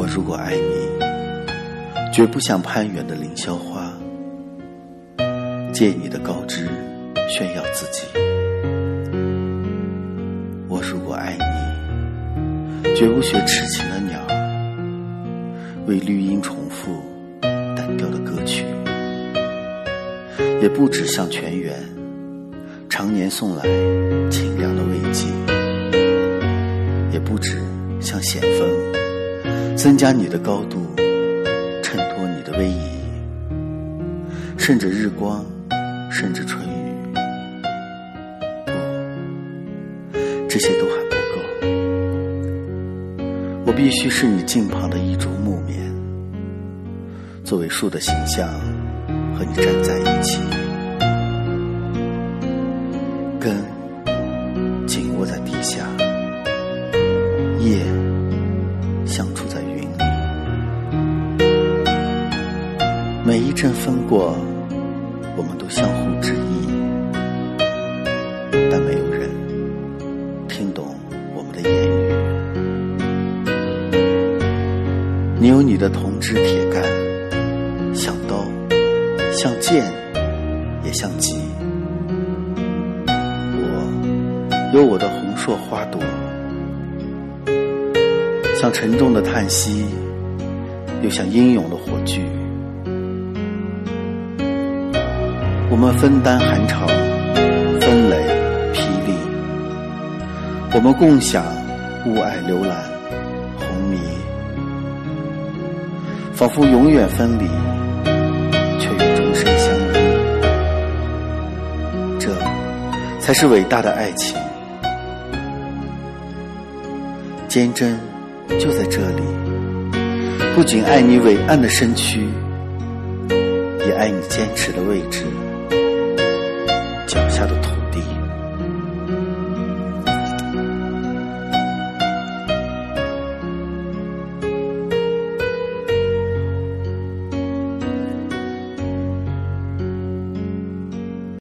我如果爱你，绝不像攀援的凌霄花，借你的高枝炫耀自己。我如果爱你，绝不学痴情的鸟，为绿荫重复单调的歌曲，也不止像泉源常年送来清凉的慰藉，也不止像险峰。增加你的高度，衬托你的威仪，甚至日光，甚至春雨，不，这些都还不够。我必须是你近旁的一株木棉，作为树的形象，和你站在一起，根紧握在地下，相触在。每一阵风过，我们都相互致意，但没有人听懂我们的言语。你有你的铜枝铁干，像刀，像剑，也像戟；我有我的红硕花朵，像沉重的叹息，又像英勇的火炬。我们分担寒潮，风雷霹雳；我们共享雾霭流岚，红霓，仿佛永远分离，却又终身相依。这才是伟大的爱情，坚贞就在这里。不仅爱你伟岸的身躯，也爱你坚持的位置。脚下的土。